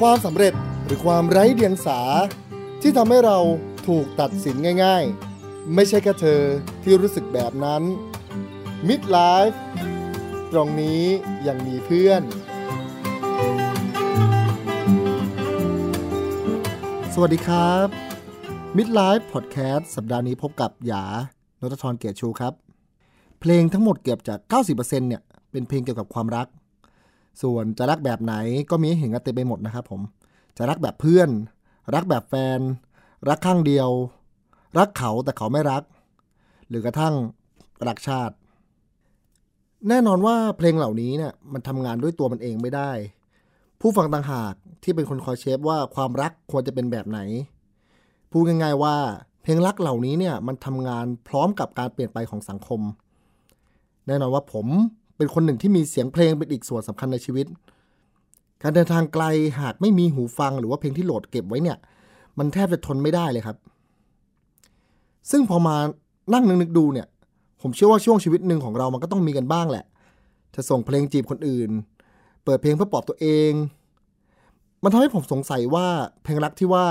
ความสำเร็จหรือความไร้เดียงสา ที่ทำให้เราถูกตัดสินง่าย ๆ ไม่ใช่แค่เธอที่รู้สึกแบบนั้น Midlife ตรงนี้ยังมีเพื่อน สวัสดีครับ Midlife Podcast สัปดาห์นี้พบกับหยานททรเกียรติชูครับ เพลงทั้งหมดเกือบจาก90%เนี่ย เป็นเพลงเกี่ยวกับความรัก ส่วนจะรักแบบไหนก็มีเห็นกันเต็มไปหมดนะครับผม จะรักแบบเพื่อน รักแบบแฟน รักข้างเดียว รักเขาแต่เขาไม่รัก หรือกระทั่งรักชาติ แน่นอนว่าเพลงเหล่านี้เนี่ยมันทำงานด้วยตัวมันเองไม่ได้ ผู้ฟังต่างหากที่เป็นคนคอยเชฟว่าความรักควรจะเป็นแบบไหน พูดง่ายๆว่า เพลงรักเหล่านี้เนี่ยมันทำงานพร้อมกับการเปลี่ยนไปของสังคม แน่นอนว่าผมเป็นคนหนึ่งที่มีเสียงเพลงเป็นอีกส่วนสำคัญในชีวิต การเดินทางไกลหากไม่มีหูฟังหรือว่าเพลงที่โหลดเก็บไว้เนี่ย มันแทบจะทนไม่ได้เลยครับ ซึ่งพอมานั่งนึกๆดูเนี่ย ผมเชื่อว่าช่วงชีวิตหนึ่งของเรามันก็ต้องมีกันบ้างแหละ จะส่งเพลงจีบคนอื่น เปิดเพลงเพื่อปลอบตัวเอง มันทำให้ผมสงสัยว่าเพลงรักที่ว่า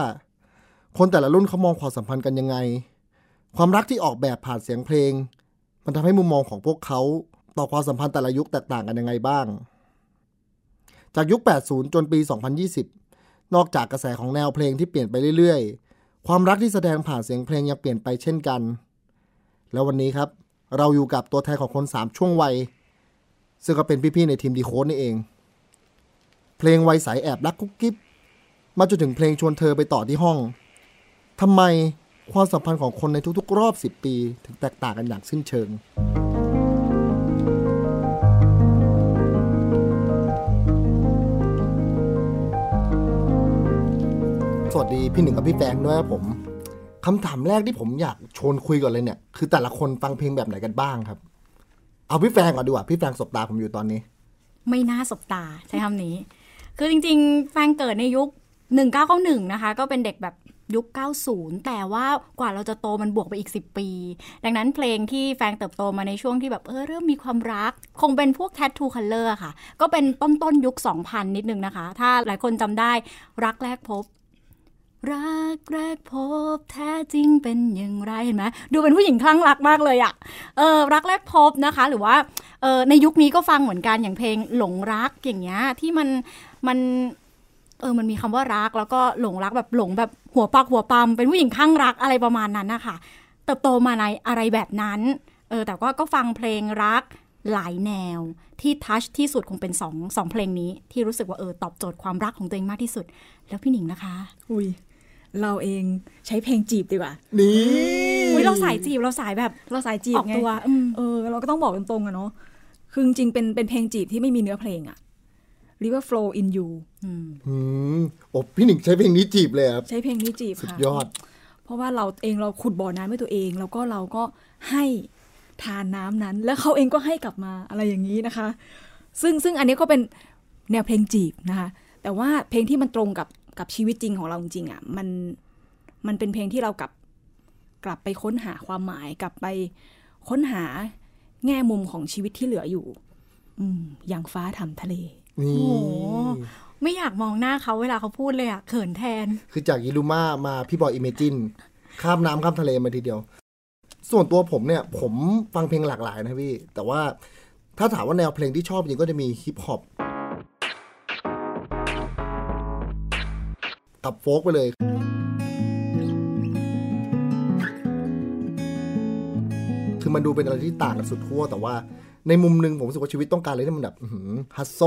คนแต่ละรุ่นเขามองความสัมพันธ์กันยังไง ความรักที่ออกแบบผ่านเสียงเพลง มันทำให้มุมมองของพวกเขาต่อความสัมพันธ์แต่ละยุคแตกต่างกันยังไงบ้าง จากยุค 80 จนปี 2020 นอกจากกระแสของแนวเพลงที่เปลี่ยนไปเรื่อยๆ ความรักที่แสดงผ่านเสียงเพลงยังเปลี่ยนไปเช่นกัน แล้ววันนี้ครับ เราอยู่กับตัวแทนของคน 3 ช่วงวัย ซึ่งก็เป็นพี่ๆในทีมดีโค้ดนี่เอง เพลงวัยสายแอบรักกุ๊กกิ๊บมาจนถึงเพลงชวนเธอไปต่อที่ห้อง ทำไมความสัมพันธ์ของคนในทุกๆ รอบ 10 ปี ถึงแตกต่างกันอย่างสิ้นเชิง สวัสดีพี่หนึ่งกับพี่แฟงด้วยครับผมคำถามแรกที่ผมอยากชวนคุยก่อนเลยเนี่ย คือแต่ละคนฟังเพลงแบบไหนกันบ้างครับ เอาพี่แฟงก่อนดีกว่า พี่แฟงสบตาผมอยู่ตอนนี้ ไม่น่าสบตาใช้คำนี้ คือจริง ๆ แฟนเกิดในยุค 1991 นะคะ ก็เป็นเด็กแบบ ยุค 90 แต่ว่ากว่าเราจะโตมันบวกไปอีก 10 ปี ดังนั้นเพลงที่แฟนเติบโตมาในช่วงที่แบบเออเริ่มมีความรัก คงเป็นพวก Tattoo Color ค่ะ ก็เป็นต้นต้นยุค 2000 นิดนึงนะคะ ถ้าหลายคนจำได้รักแรกพบ รักแรกพบแท้จริงเป็นอย่างไรเห็นไหมดูเป็นผู้หญิงคลั่งรักมากเลยอะเออรักแรกพบนะคะ หรือว่าเออในยุคนี้ก็ฟังเหมือนกันอย่างเพลงหลงรักอย่างเงี้ยที่มันมัน เออมันมีคำว่ารัก แล้วก็หลงรักแบบหลงแบบหัวปักหัวปั๊มเป็นผู้หญิงคลั่งรักอะไรประมาณนั้นนะคะเติบโตมาในอะไรแบบนั้นเออแต่ว่าก็ฟังเพลงรักหลายแนวที่ทัชที่สุดคงเป็นสองสองเพลงนี้ ที่รู้สึกว่าเออตอบโจทย์ความรักของตัวเองมากที่สุด แล้วพี่หนิงนะคะ อุ้ยเราเองใช้เพลงจีบดีกว่า นี่อุ้ยเราสายจีบเราสายแบบเราสายจีบออกไงตัวอืมเออ เราก็ต้องบอกตรงๆอะเนาะคือจริงๆเป็นเป็นเพลงจีบที่ไม่มีเนื้อเพลงอะ River Flow in You อืมอืมโอ้พี่หนึ่งใช้เพลงนี้จีบเลยครับ ใช้เพลงนี้จีบสุดค่ะยอด เพราะว่าเราเองเราขุดบ่อน้ำให้ตัวเอง แล้วก็เราก็ให้ทานน้ำนั้น แล้วเขาเองก็ให้กลับมาอะไรอย่างนี้นะคะ ซึ่งซึ่งอันนี้ก็เป็นแนวเพลงจีบนะคะ แต่ว่าเพลงที่มันตรงกับกับชีวิตจริงของเราจริงๆอะมันมันเป็นเพลงที่เรากลับกลับไปค้นหาความหมายกลับไปค้นหาแง่มุมของชีวิตที่เหลืออยู่ อืมอย่างฟ้าทำทะเล นี่โอ้โหไม่อยากมองหน้าเขาเวลาเขาพูดเลยอะเขินแทน คือจากยิรุมามาพี่บอยอิเมจินข้ามน้ำข้ามทะเลมาทีเดียว ส่วนตัวผมเนี่ย ผมฟังเพลงหลากหลายนะพี่ แต่ว่าถ้าถามว่าแนวเพลงที่ชอบจริงก็จะมีฮิปฮอปกับโฟกไปเลย คือมันดูเป็นอะไรที่ต่างกันสุดขั้วแต่ว่า ในมุมหนึ่งผมรู้สึกว่าชีวิตต้องการอะไรที่มันแบบฮัสโซ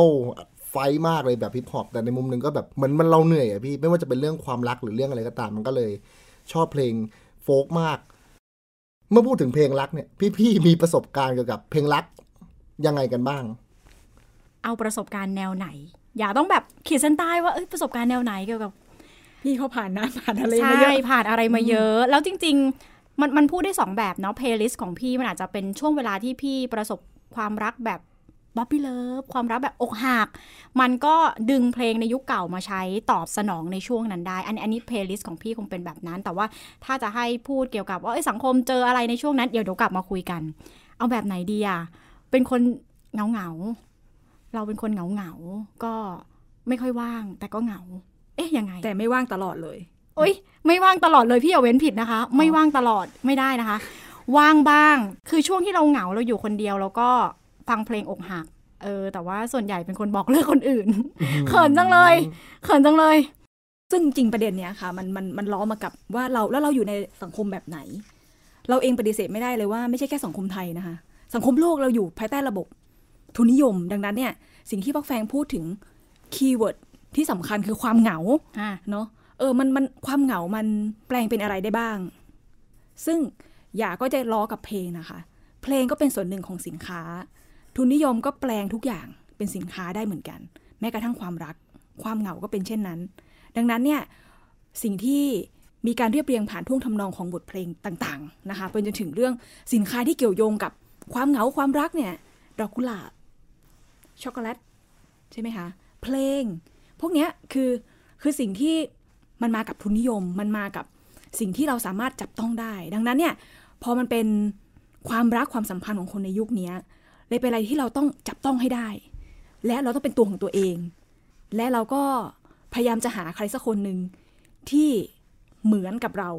ไฟมากเลยแบบฮิปฮอปแต่ในมุมหนึ่งก็แบบเหมือนมันเราเหนื่อยอะพี่ไม่ว่าจะเป็นเรื่องความรักหรือเรื่องอะไรก็ตามมันก็เลยชอบเพลงโฟกมาก เมื่อพูดถึงเพลงรักเนี่ย พี่ๆมีประสบการณ์เกี่ยวกับเพลงรักยังไงกันบ้าง เอาประสบการณ์แนวไหน อย่าต้องแบบขีดเส้นใต้ว่าเอ้ยประสบการณ์แนวไหนเกี่ยวกับพี่เขาผ่านน้ำผ่านทะเลใช่มาเยอะผ่านอะไรมาเยอะ แล้วจริง ๆ มันมันพูดได้สองแบบเนาะ playlist ของพี่มันอาจจะเป็นช่วงเวลาที่พี่ประสบ ความรักแบบ puppy love ความรักแบบอกหัก มันก็ดึงเพลงในยุคเก่ามาใช้ตอบสนองในช่วงนั้นได้ อันอันนี้ playlist ของพี่คงเป็นแบบนั้น แต่ว่าถ้าจะให้พูดเกี่ยวกับว่าสังคมเจออะไรในช่วงนั้น เดี๋ยวเดี๋ยวกลับมาคุยกัน เอาแบบไหนดีอะเป็นคนเหงาเหงาเราเป็นคนเหงาเหงาก็ไม่ค่อยว่าง แต่ก็เหงา เอ๊ะยังไง แต่ไม่ว่างตลอดเลยโอ๊ยไม่ว่างตลอดเลยพี่อย่าเว้นผิดนะคะ ไม่ว่างตลอดไม่ได้นะคะ ว่างบ้าง คือช่วงที่เราเหงาเราอยู่คนเดียว แล้วก็ฟังเพลงอกหัก เออ แต่ว่าส่วนใหญ่เป็นคนบอกเลิกคนอื่น เขินจังเลย เขินจังเลย ซึ่งจริงประเด็นเนี้ยค่ะ มันมันมันล้อมากับว่าเราแล้วเราอยู่ในสังคมแบบไหน เราเองปฏิเสธไม่ได้เลยว่าไม่ใช่แค่สังคมไทยนะคะ สังคมโลกเราอยู่ภายใต้ระบบทุนนิยม ดังนั้นเนี่ยสิ่งที่พักแฟงพูดถึงคีย์เวิร์ดที่สำคัญคือความเหงาอะเนาะเออมันมันความเหงามันแปลงเป็นอะไรได้บ้าง ซึ่ง อย่าก็จะล้อกับเพลงนะคะ เพลงก็เป็นส่วนหนึ่งของสินค้า ทุนนิยมก็แปลงทุกอย่างเป็นสินค้าได้เหมือนกัน แม้กระทั่งความรัก ความเหงาก็เป็นเช่นนั้น ดังนั้นเนี่ยสิ่งที่มีการเรียบเรียงผ่านท่วงทำนองของบทเพลงต่างๆนะคะเป็นจนถึงเรื่องสินค้าที่เกี่ยวโยงกับความเหงาความรักเนี่ยดอกกุหลาบช็อกโกแลตใช่ไหมคะเพลง พวกเนี้ยคือคือสิ่งที่มันมากับทุนนิยมมันมากับสิ่งที่เราสามารถจับต้องได้ ดังนั้นเนี่ย พอมันเป็นความรักความสัมพันธ์ของคนในยุคนี้เลยเป็นอะไรที่เราต้องจับต้องให้ได้ และเราต้องเป็นตัวของตัวเอง และเราก็พยายามจะหาใครสักคนหนึ่งที่เหมือนกับเรา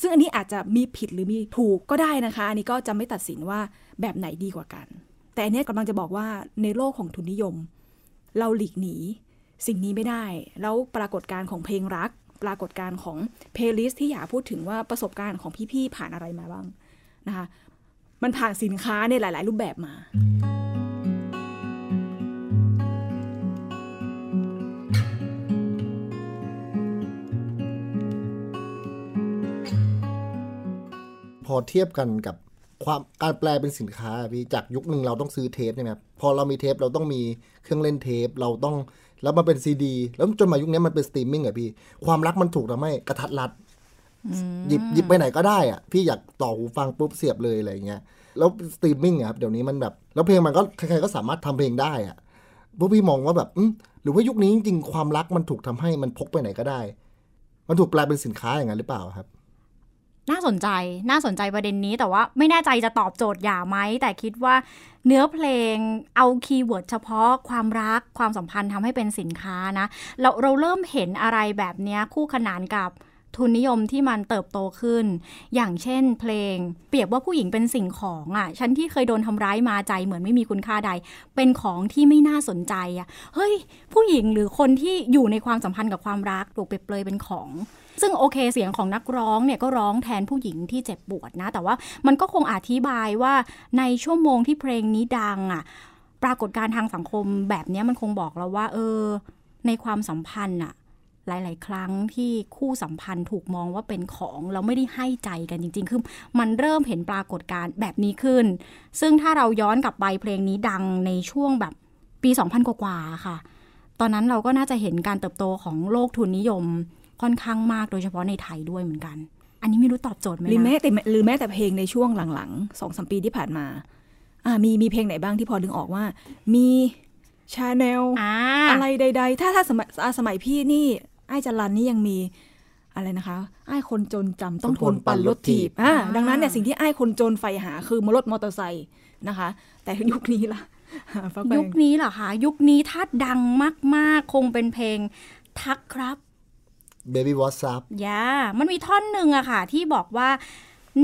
ซึ่งอันนี้อาจจะมีผิดหรือมีถูกก็ได้นะคะ อันนี้ก็จะไม่ตัดสินว่าแบบไหนดีกว่ากัน แต่อันนี้กำลังจะบอกว่าในโลกของทุนนิยม เราหลีกหนี สิ่งนี้ไม่ได้ แล้วปรากฏการของเพลงรัก ปรากฏการณ์ของ playlist ที่อยากพูดถึงว่าประสบการณ์ของพี่ๆผ่านอะไรมาบ้างนะคะ มันผ่านสินค้าในหลาย ๆ รูปแบบมาพอเทียบกันกับ ความการแปลเป็นสินค้าอะพี่จากยุคหนึ่งเราต้องซื้อเทปใช่ไหมครับพอเรามีเทปเราต้องมีเครื่องเล่นเทปเราต้องแล้วมันเป็นซีดี แล้วจนมายุคนี้มันเป็นสตรีมมิ่งอะพี่ ความรักมันถูกทำให้กระทัดรัดหยิบหยิบไปไหนก็ได้อะพี่อยากต่อหูฟังปุ๊บเสียบเลยอะไรอย่างเงี้ยแล้วสตรีมมิ่งอะครับเดี๋ยวนี้มันแบบ แล้วเพลงมันก็ใครๆก็สามารถทำเพลงได้อะพวกพี่มองว่าแบบอืมหรือว่ายุคนี้จริงๆความรักมันถูกทำให้มันพกไปไหนก็ได้ มันถูกแปลเป็นสินค้าอย่างนั้นหรือเปล่าครับ น่าสนใจน่าสนใจประเด็นนี้แต่ว่าไม่แน่ใจจะตอบโจทย์อย่าไหม แต่คิดว่าเนื้อเพลงเอา keyword เฉพาะความรักความสัมพันธ์ทำให้เป็นสินค้านะ เราเราเริ่มเห็นอะไรแบบนี้คู่ขนานกับทุนนิยมที่มันเติบโตขึ้น อย่างเช่นเพลง เปรียบว่าผู้หญิงเป็นสิ่งของอะ่ะ ฉันที่เคยโดนทำร้ายมาใจเหมือนไม่มีคุณค่าใด เป็นของที่ไม่น่าสนใจอะ่ะ เฮ้ย ผู้หญิงหรือคนที่อยู่ในความสัมพันธ์กับความรักถูกเปรียบเปรยเป็นของ ซึ่งโอเคเสียงของนักร้องเนี่ยก็ร้องแทนผู้หญิงที่เจ็บปวดนะ แต่ว่ามันก็คงอธิบายว่าในชั่วโมงที่เพลงนี้ดังอะ ปรากฏการทางสังคมแบบนี้มันคงบอกเราว่า เออ ในความสัมพันธ์อะหลาย ๆ ครั้งที่คู่สัมพันธ์ถูกมองว่าเป็นของเราไม่ได้ให้ใจกันจริง ๆ คือมันเริ่มเห็นปรากฏการณ์แบบนี้ขึ้น ซึ่งถ้าเราย้อนกลับไปเพลงนี้ดังในช่วงแบบปี 2000 กว่าๆค่ะ ตอนนั้นเราก็น่าจะเห็นการเติบโตของโลกทุนนิยม ค่อนข้างมากโดยเฉพาะในไทยด้วยเหมือนกัน อันนี้ไม่รู้ตอบโจทย์ไหมหรือแม้นะแต่หรือแม้แต่เพลงในช่วงหลังๆสองสมปีที่ผ่านมาอ่ามีมีเพลงไหนบ้างที่พอดึงออกว่า มีชาแนลอ่าอะไรใด ๆ ถ้าถ้าสมัยอ่าสมัยพี่นี่ไอ้ายจรันนี่ยังมีอะไรนะคะไอ้ายคนจนจำต้องทนปั่นรถถีบอ่าดังนั้นเนี่ยสิ่งที่ไอ้ายคนจนใฝ่หาคือมารถมอเตอร์ไซค์นะคะ แต่ยุคนี้ล่ะฟักแฟยุงคนี้เหรอคะยุคนี้ถ้าดังมากๆ คงเป็นเพลงทักครับ Baby What's Up ย่ามันมีท่อนหนึ่งอะค่ะ ที่บอกว่า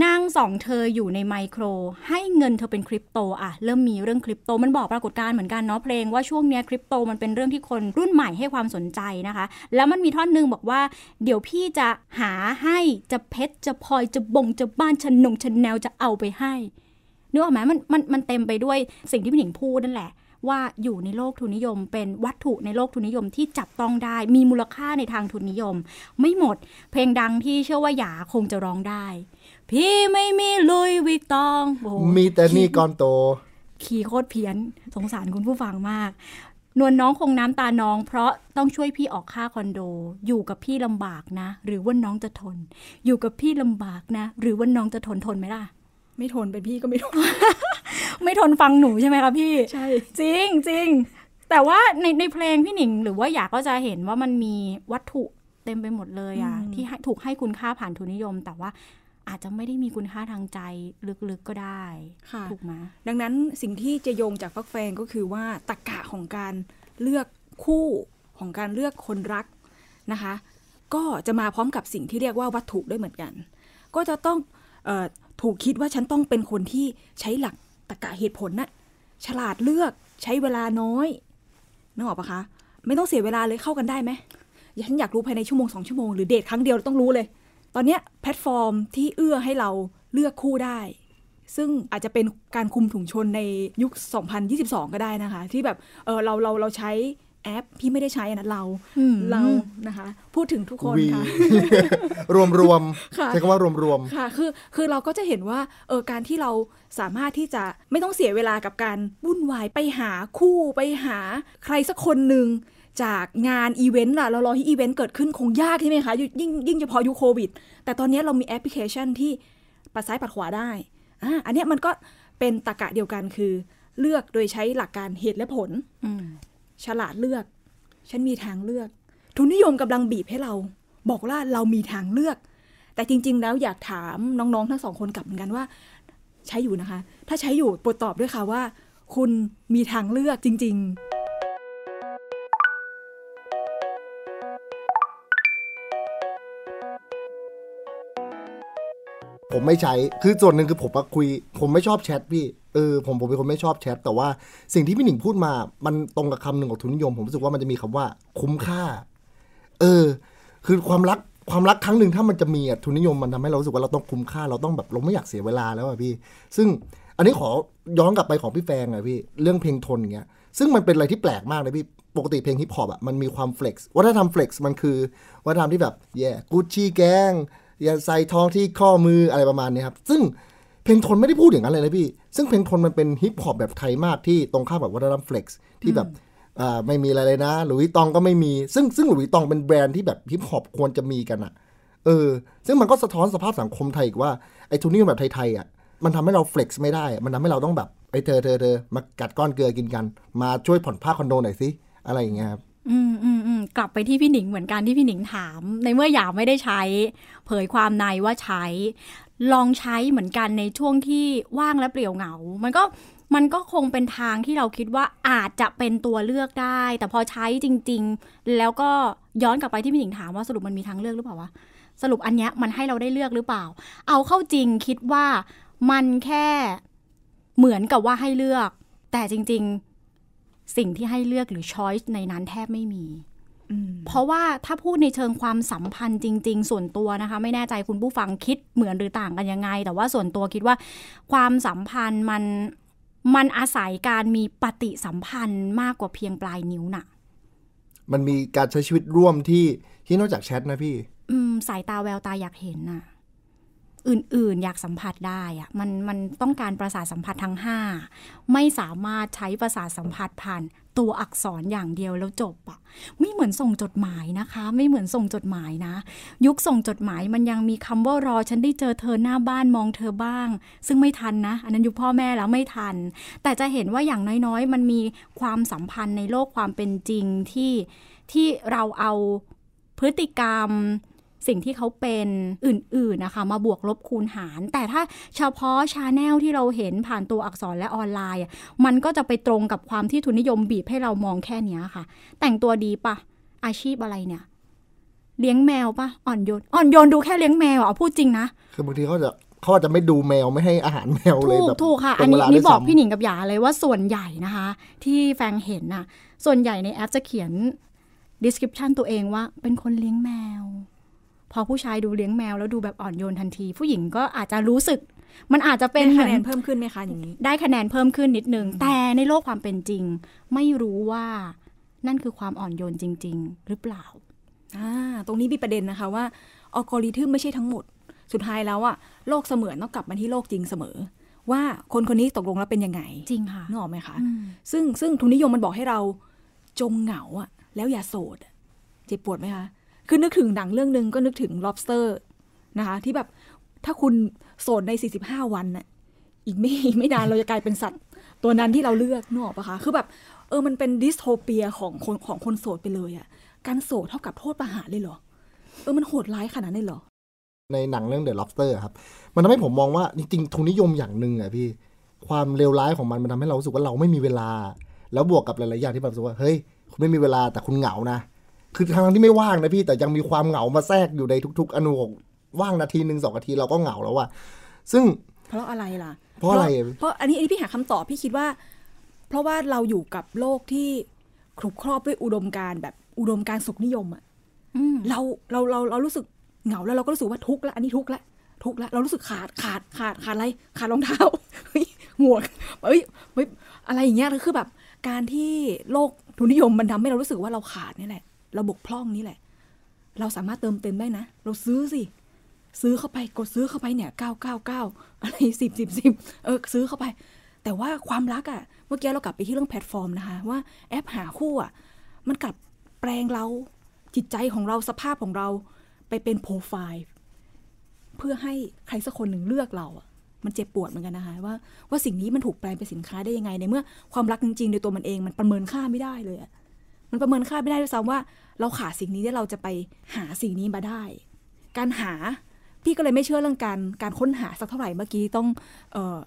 นั่งสองเธออยู่ในไมโคร ให้เงินเธอเป็นคริปโตอะเริ่มมีเรื่องคริปโตมันบอกปรากฏการณ์เหมือนกันเนาะเพลงว่าช่วงเนี้ยคริปโตมันเป็นเรื่องที่คนรุ่นใหม่ให้ความสนใจนะคะ แล้วมันมีท่อนหนึ่งบอกว่า เดี๋ยวพี่จะหาให้จะเพชรจะพลอยจะบงจะบ้านชนงชนแนวจะเอาไปให้นึกออกไหมมันมันมันเต็มไปด้วยสิ่งที่พี่หนิงพูดนั่นแหละ ว่าอยู่ในโลกทุนนิยม เป็นวัตถุในโลกทุนนิยมที่จับต้องได้ มีมูลค่าในทางทุนนิยม ไม่หมด เพลงดังที่เชื่อว่าหยาคงจะร้องได้ พี่ไม่มีลุยวิกตองโอ้โหมีแต่นี่ก้อนโตคีย์โคตรเพี้ยน สงสารคุณผู้ฟังมากนวลน้องคงน้ำตาน้อง เพราะต้องช่วยพี่ออกค่าคอนโด อยู่กับพี่ลำบากนะ หรือว่าน้องจะทน อยู่กับพี่ลำบากนะ หรือว่าน้องจะทนทนไหมล่ะ ไม่ทนเป็นพี่ก็ไม่ทน ไม่ทนฟังหนูใช่ไหมคะพี่ ใช่ จริงจริงแต่ว่าในในเพลงพี่หนิงหรือว่าอยากก็จะเห็นว่ามันมีวัตถุเต็มไปหมดเลยอะอืมที่ให้ถูกให้คุณค่าผ่านทุนนิยม แต่ว่าอาจจะไม่ได้มีคุณค่าทางใจลึกๆก็ได้ค่ะถูกไหมดังนั้นสิ่งที่จะโยงจากฟักแฟงก็คือว่าตรกกะของการเลือกคู่ของการเลือกคนรักนะคะ ก็จะมาพร้อมกับสิ่งที่เรียกว่าวัตถุด้วยเหมือนกัน ก็จะต้องเออ ถูกคิดว่าฉันต้องเป็นคนที่ใช้หลักตรกกะเหตุผลน่ะฉลาดเลือกใช้เวลาน้อยนึกออกปะคะ ไม่ต้องเสียเวลาเลยเข้ากันได้ไหมฉันอยากรู้ภายในชั่วโมงสองชั่วโมงหรือเดทครั้งเดียวต้องรู้เลย ตอนเนี้ยแพลตฟอร์มที่เอื้อให้เราเลือกคู่ได้ ซึ่งอาจจะเป็นการคุมถุงชนในยุค 2022 ก็ได้นะคะ ที่แบบเออเราเราเราใช้ แอปพี่ไม่ได้ใช้อันนั้นเราอืมเรานะคะ พูดถึงทุกคนวีค่ะ รวมรวมค่ะใช้คำว่ารวมรวมค่ะ คือคือเราก็จะเห็นว่าเออการที่เราสามารถที่จะไม่ต้องเสียเวลากับการวุ่นวายไปหาคู่ไปหาใครสักคนหนึ่งจากงานอีเวนต์ล่ะ เรารอให้อีเวนต์เกิดขึ้นคงยากใช่ไหมคะยิ่งยิ่งเฉพาะยุคโควิด แต่ตอนนี้เรามีแอปพลิเคชันที่ปัดซ้ายปัดขวาได้อ่าอันเนี้ยมันก็เป็นตรรกะเดียวกันคือ เลือกโดยใช้หลักการเหตุและผลอืม ฉลาดเลือก ฉันมีทางเลือก ทุนนิยมกำลังบีบให้เรา บอกว่าเรามีทางเลือก แต่จริง ๆ แล้วอยากถามน้องๆทั้งสองคนกลับเหมือนกันว่า ใช้อยู่นะคะ ถ้าใช้อยู่โปรดตอบด้วยค่ะว่า คุณมีทางเลือกจริง ๆผมไม่ใช้ คือส่วนหนึ่งคือผมมาคุย ผมไม่ชอบแชทพี่ เออผมผมเป็นคนไม่ชอบแชท แต่ว่าสิ่งที่พี่หนิงพูดมา มันตรงกับคำหนึ่งของทุนนิยม ผมรู้สึกว่ามันจะมีคำว่า คุ้มค่า เออ คือความรักความรักครั้งหนึ่งถ้ามันจะมีอะทุนนิยมมันทำให้เรารู้สึกว่าเราต้องคุ้มค่าเราต้องแบบเราไม่อยากเสียเวลาแล้วอะพี่ ซึ่งอันนี้ขอย้อนกลับไปของพี่แฟงอะพี่เรื่องเพลงทนอย่างเงี้ยซึ่งมันเป็นอะไรที่แปลกมากเลยพี่ปกติเพลงฮิปฮอปอะมันมีความเฟล็กซ์วัฒนธรรมเฟล็กซ์มันคือวัฒนธรรมที่แบบ yeah Gucci gang yeah ใส่ทองที่ข้อมืออะไรประมาณนี้ครับซึ่ง เพลงทนไม่ได้พูดอย่างนั้นเลยนะพี่ ซึ่งเพลงทนมันเป็นฮิปฮอปแบบไทยมากที่ตรงข้ามกับวัฒนธรรม flex ที่แบบอ่าไม่มีอะไรเลยนะ Louis Vuitton ก็ไม่มี ซึ่งซึ่ง Louis Vuitton เป็นแบรนด์ที่แบบฮิปฮอปควรจะมีกันอะเออ ซึ่งมันก็สะท้อนสภาพสังคมไทยอีกว่าไอ้ทุนนิยมแบบไทยๆอะมันทำให้เรา flex ไม่ได้ มันทำให้เราต้องแบบไอ้เธอเธอเธอมากัดก้อนเกลือกินกัน มาช่วยผ่อนค่าคอนโดหน่อยสิอะไรอย่างเงี้ยครับอืมอืมอืมกลับไปที่พี่หนิงเหมือนกันที่พี่หนิงถาม ในเมื่ออยากไม่ได้ใช้ เผยความในว่าใช้ ลองใช้เหมือนกันในช่วงที่ว่างและเปลี่ยวเหงา มันก็มันก็คงเป็นทางที่เราคิดว่าอาจจะเป็นตัวเลือกได้ แต่พอใช้จริง ๆ แล้วก็ย้อนกลับไปที่พี่หนิงถามว่าสรุปมันมีทางเลือกหรือเปล่าวะสรุปอันเนี้ยมันให้เราได้เลือกหรือเปล่า เอาเข้าจริงคิดว่ามันแค่เหมือนกับว่าให้เลือก แต่จริง ๆ สิ่งที่ให้เลือกหรือ choice ในนั้นแทบไม่มี เพราะว่าถ้าพูดในเชิงความสัมพันธ์จริง ๆ ส่วนตัวนะคะ ไม่แน่ใจคุณผู้ฟังคิดเหมือนหรือต่างกันยังไง แต่ว่าส่วนตัวคิดว่า ความสัมพันธ์มันมันอาศัยการมีปฏิสัมพันธ์มากกว่าเพียงปลายนิ้วน่ะ มันมีการใช้ชีวิตร่วมที่ที่นอกจากแชทนะพี่ อืม สายตาแววตาอยากเห็นน่ะ อื่นๆ อยากสัมผัสได้อะมันมันต้องการประสาทสัมผัสทั้งห้าไม่สามารถใช้ประสาทสัมผัสผ่าน ตัวอักษรอย่างเดียวแล้วจบอะไม่เหมือนส่งจดหมายนะคะ ไม่เหมือนส่งจดหมายนะ ยุคส่งจดหมายมันยังมีคำว่ารอฉันได้เจอเธอหน้าบ้านมองเธอบ้าง ซึ่งไม่ทันนะ อันนั้นยุคพ่อแม่แล้วไม่ทัน แต่จะเห็นว่าอย่างน้อยๆ มันมีความสัมพันธ์ในโลกความเป็นจริงที่ที่เราเอาพฤติกรรม สิ่งที่เขาเป็นอื่นๆนะคะ มาบวกลบคูณหาร แต่ถ้าเฉพาะชาแนลที่เราเห็นผ่านตัวอักษรและออนไลน์อะมันก็จะไปตรงกับความที่ทุนนิยมบีบให้เรามองแค่เนี้ยค่ะ แต่งตัวดีปะอาชีพอะไรเนี่ยเลี้ยงแมวปะอ่อนโยนอ่อนโยนดูแค่เลี้ยงแมวอะพูดจริงนะคือบางทีเขาจะเขาอาจจะไม่ดูแมวไม่ให้อาหารแมวเลยถูกแบบถูกค่ะตรอันงเวนี้ลานี่ด้วยบอกซ้ำพี่หนิงกับหยาเลยว่าส่วนใหญ่นะคะ ที่แฟงเห็นน่ะ ส่วนใหญ่ในแอปจะเขียน description ตัวเองว่าเป็นคนเลี้ยงแมว พอผู้ชายดูเลี้ยงแมวแล้วดูแบบอ่อนโยนทันที ผู้หญิงก็อาจจะรู้สึก มันอาจจะเป็เป็นนเหคะมืแนอนนเพิ่มขึ้นไหมคะอย่างนี้ ได้คะแนนเพิ่มขึ้นนิดนึง แต่ในโลกความเป็นจริง ไม่รู้ว่านั่นคือความอ่อนโยนจริง ๆ หรือเปล่าอ่าตรงนี้มีประเด็นนะคะว่าอัลกอริทึมไม่ใช่ทั้งหมด สุดท้ายแล้วอะโลกเสมือนต้องกลับมาที่โลกจริงเสมอ ว่าคนคนนี้ตกลงแล้วเป็นยังไงจริงค่ะนึกออกไหมคะอืมซึ่งซึ่งทุนนิยมมันบอกให้เราจงเหงาอะแล้วอย่าโสดอะเจ็บปวดไหมคะ คือนึกถึงหนังเรื่องหนึ่งก็นึกถึง lobster นะคะ ที่แบบถ้าคุณโสดใน 45 วันน่ะอีกไม่ไม่นานเราจะกลายเป็นสัตว์ ตัวนั้นที่เราเลือกนึกออกปะคะ คือแบบเออมันเป็นดิสโทเปียของคนของคนโสดไปเลยอะการโสดเท่ากับโทษประหารเลยเหรอ เออมันโหดร้ายขนาดนั้นเลยเหรอ ในหนังเรื่อง The Lobster อะครับ มันทำให้ผมมองว่าจริงๆทุนนิยมอย่างหนึ่งอะพี่ ความเลวร้ายของมันมันทำให้เรารู้สึกว่าเราไม่มีเวลา แล้วบวกกับหลายๆอย่างที่แบบรู้สึกว่าเฮ้ยคุณไม่มีเวลาแต่คุณเหงานะ คือทางที่ไม่ว่างนะพี่แต่ยังมีความเหงามาแทรกอยู่ในทุก ๆ อนูของว่างนาทีหนึ่งสองนาทีเราก็เหงาแล้วอะซึ่งเพราะอะไรล่ะ เพราะอะไร เพราะอันนี้อันนี้พี่หาคำตอบพี่คิดว่า เพราะว่าเราอยู่กับโลกที่คลุกครอบด้วยอุดมการณ์แบบอุดมการณ์สุขนิยมอะอืมเราเราเราเรารู้สึกเหงาแล้วเราก็รู้สึกว่าทุกข์ละอันนี้ทุกข์ละทุกข์ละเรารู้สึกขาดขาดขาดขาดอะไร ขาดรองเท้าเฮ้ยหมวกเอ้ยเฮ้ยอะไรอย่างเงี้ยคือแบบ การที่โลกทุนนิยมมันทำให้เรารู้สึกว่าเราขาดนี่แหละ เราบกพร่องนี่แหละ เราสามารถเติมเต็มได้นะ เราซื้อสิ ซื้อเข้าไปกดซื้อเข้าไปเนี่ยเก้าเก้าเก้าอะไรสิบสิบสิบเออซื้อเข้าไป แต่ว่าความรักอะ่ะ เมื่อกี้เรากลับไปที่เรื่องแพลตฟอร์มนะคะ ว่าแอปหาคู่อะ่ะ มันกลับแปลงเราจิตใจของเราสภาพของเราไปเป็นโปรไฟล์เพื่อให้ใครสักคนหนึ่งเลือกเราอะมันเจ็บปวดเหมือนกันนะคะว่าว่าสิ่งนี้มันถูกแปลงเป็นสินค้าได้ยังไงในเมื่อความรักจริงๆในตัวมันเองมันประเมินค่าไม่ได้เลยอะ มันประเมินค่าไม่ได้ด้วยซ้ำว่า เราขาดสิ่งนี้ที่เราจะไปหาสิ่งนี้มาได้ การหาพี่ก็เลยไม่เชื่อเรื่องการการค้นหาสักเท่าไหร่เมื่อกี้ต้องเอ่อ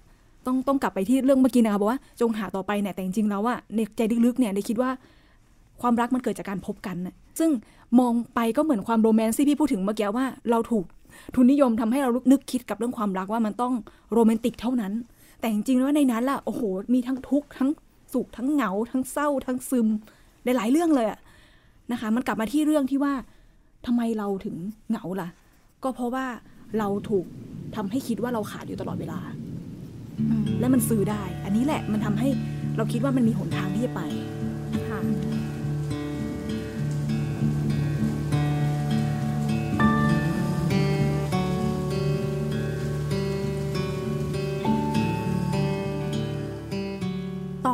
ต้องต้องกลับไปที่เรื่องเมื่อกี้นะคะบอกว่าจงหาต่อไปเนี่ยแต่จริงๆแล้วอะในใจลึกๆเนี่ยในคิดว่าความรักมันเกิดจากการพบกันนะซึ่งมองไปก็เหมือนความโรแมนต์ที่พี่พูดถึงเมื่อกี้ว่าเราถูกทุนนิยมทำให้เรานึกคิดกับเรื่องความรักว่ามันต้องโรแมนติกเท่านั้น แต่จริงๆแล้วในนั้นล่ะโอ้โหมีทั้งทุกข์ทั้งสุขทั้งเหงา ทั้งเศร้า ทั้งซึม หลายๆเรื่องเลยอะนะคะ มันกลับมาที่เรื่องที่ว่าทำไมเราถึงเหงาล่ะ ก็เพราะว่าเราถูกทำให้คิดว่าเราขาดอยู่ตลอดเวลาอืมและมันซื้อได้ อันนี้แหละมันทำให้เราคิดว่ามันมีหนทางที่จะไป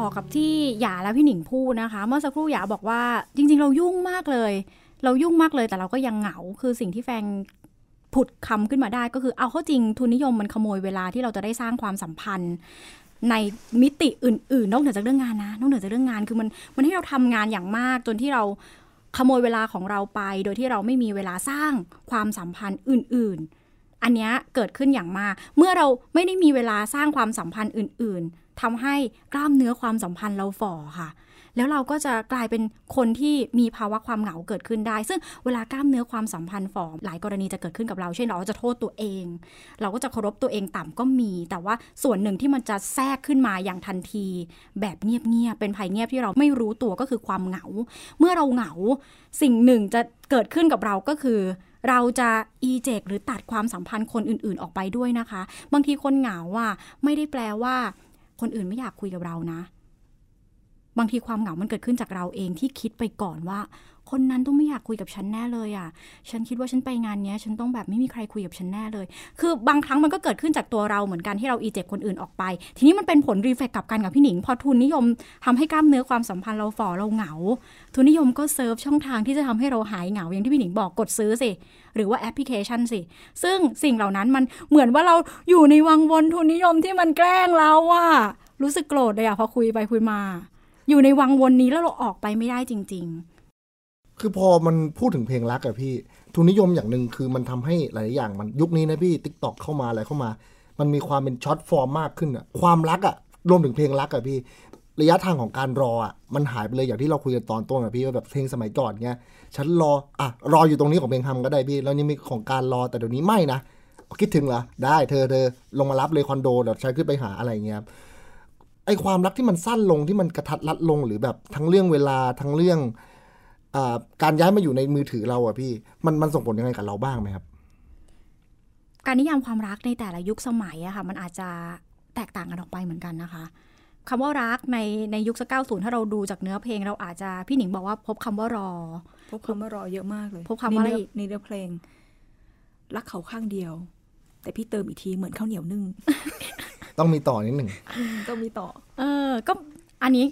อกับที่หยาและพี่หนิงพูดนะคะ เมื่อสักครู่หยาบอกว่าจริง ๆ เรายุ่งมากเลย เรายุ่งมากเลยแต่เราก็ยังเหงาคือสิ่งที่แฟงผุดคำขึ้นมาได้ก็คือเอาเข้าจริงทุนนิยมมันขโมยเวลาที่เราจะได้สร้างความสัมพันธ์ ในมิติอื่น ๆ นอกเหนือจากเรื่องงานนะนอกเหนือจากเรื่องงานคือมันมันให้เราทำงานอย่างมากจนที่เราขโมยเวลาของเราไป โดยที่เราไม่มีเวลาสร้างความสัมพันธ์อื่น ๆ อันนี้เกิดขึ้นอย่างมาก เมื่อเราไม่ได้มีเวลาสร้างความสัมพันธ์อื่น ๆ ทำให้กล้ามเนื้อความสัมพันธ์เราฝ่อค่ะ แล้วเราก็จะกลายเป็นคนที่มีภาวะความเหงาเกิดขึ้นได้ ซึ่งเวลากล้ามเนื้อความสัมพันธ์ฝ่อหลายกรณีจะเกิดขึ้นกับเรา เช่นเราจะโทษตัวเอง เราก็จะเคารพตัวเองต่ำก็มี แต่ว่าส่วนหนึ่งที่มันจะแทรกขึ้นมาอย่างทันที แบบเงียบๆเป็นภัยเงียบที่เราไม่รู้ตัวก็คือความเหงา เมื่อเราเหงาสิ่งหนึ่งจะเกิดขึ้นกับเราก็คือเราจะอีเจกหรือตัดความสัมพันธ์คนอื่นๆออกไปด้วยนะคะ บางทีคนเหงาอะไม่ได้แปลว่า คนอื่นไม่อยากคุยกับเรานะ บางทีความเหงามันเกิดขึ้นจากเราเองที่คิดไปก่อนว่า คนนั้นต้องไม่อยากคุยกับฉันแน่เลยอะ ฉันคิดว่าฉันไปงานเนี้ย ฉันต้องแบบไม่มีใครคุยกับฉันแน่เลย คือบางครั้งมันก็เกิดขึ้นจากตัวเราเหมือนกันที่เราอีเจ็บคนอื่นออกไป ทีนี้มันเป็นผลรีเฟกกลับกันกับพี่หนิง พอทุนนิยมทำให้กล้ามเนื้อความสัมพันธ์เราฝ่อเราเหงา ทุนนิยมก็เซิร์ฟช่องทางที่จะทำให้เราหายเหงาอย่างที่พี่หนิงบอกกดซื้อสิ หรือว่าแอปพลิเคชันสิ ซึ่งสิ่งเหล่านั้นมันเหมือนว่าเราอยู่ในวังวนทุนนิยมที่มันแกล้งเราอะรู้สึกโกรธเลยอะพอคุยไปคุยมา อยู่ในวังวนนี้แล้วเราออกไปไม่ได้จริง ๆ คือพอมันพูดถึงเพลงรักอะพี่ ทุนนิยมอย่างหนึ่งคือมันทำให้หลายอย่างมันยุคนี้นะพี่ TikTok เข้ามาอะไรเข้ามา มันมีความเป็น short form มากขึ้นอะความรักอะรวมถึงเพลงรักอะพี่ระยะทางของการรออะมันหายไปเลยอย่างที่เราคุยกันตอนต้นอะพี่ว่าแบบเพลงสมัยก่อนเงี้ย ฉันรออะรออยู่ตรงนี้ของเพลงฮัมก็ได้พี่ แล้วนี่มีของการรอแต่เดี๋ยวนี้ไม่นะคิดถึงเหรอได้เธอเธอลงมารับเลยคอนโดเดี๋ยวฉันขึ้นไปหาอะไรเงี้ยครับไอความรักที่มันสั้นลงที่มันกระทัดรัดลงหรือแบบทั้งเรื่องเวลาทั้งเรื่องอการย้ายมาอยู่ในมือถือเราอะพี่มันมันส่งผลยังไงกับเราบ้างไหมครับ การนิยามความรักในแต่ละยุคสมัยอะค่ะ มันอาจจะแตกต่างกันออกไปเหมือนกันนะคะ คำว่ารักในในยุคสักเก้าศูนย์ถ้าเราดูจากเนื้อเพลงเราอาจจะพี่หนิงบอกว่าพบคำว่ารอ พบคำว่ารอเยอะมากเลย พบคำว่าอะไรในเนื้อีกในเนื้อเพลง รักเขาข้างเดียว แต่พี่เติมอีกทีเหมือนข้าวเหนียวนึ่งต้องมีต่อนิดหนึ่งต้องมีต่อ เออ ก็อันนี้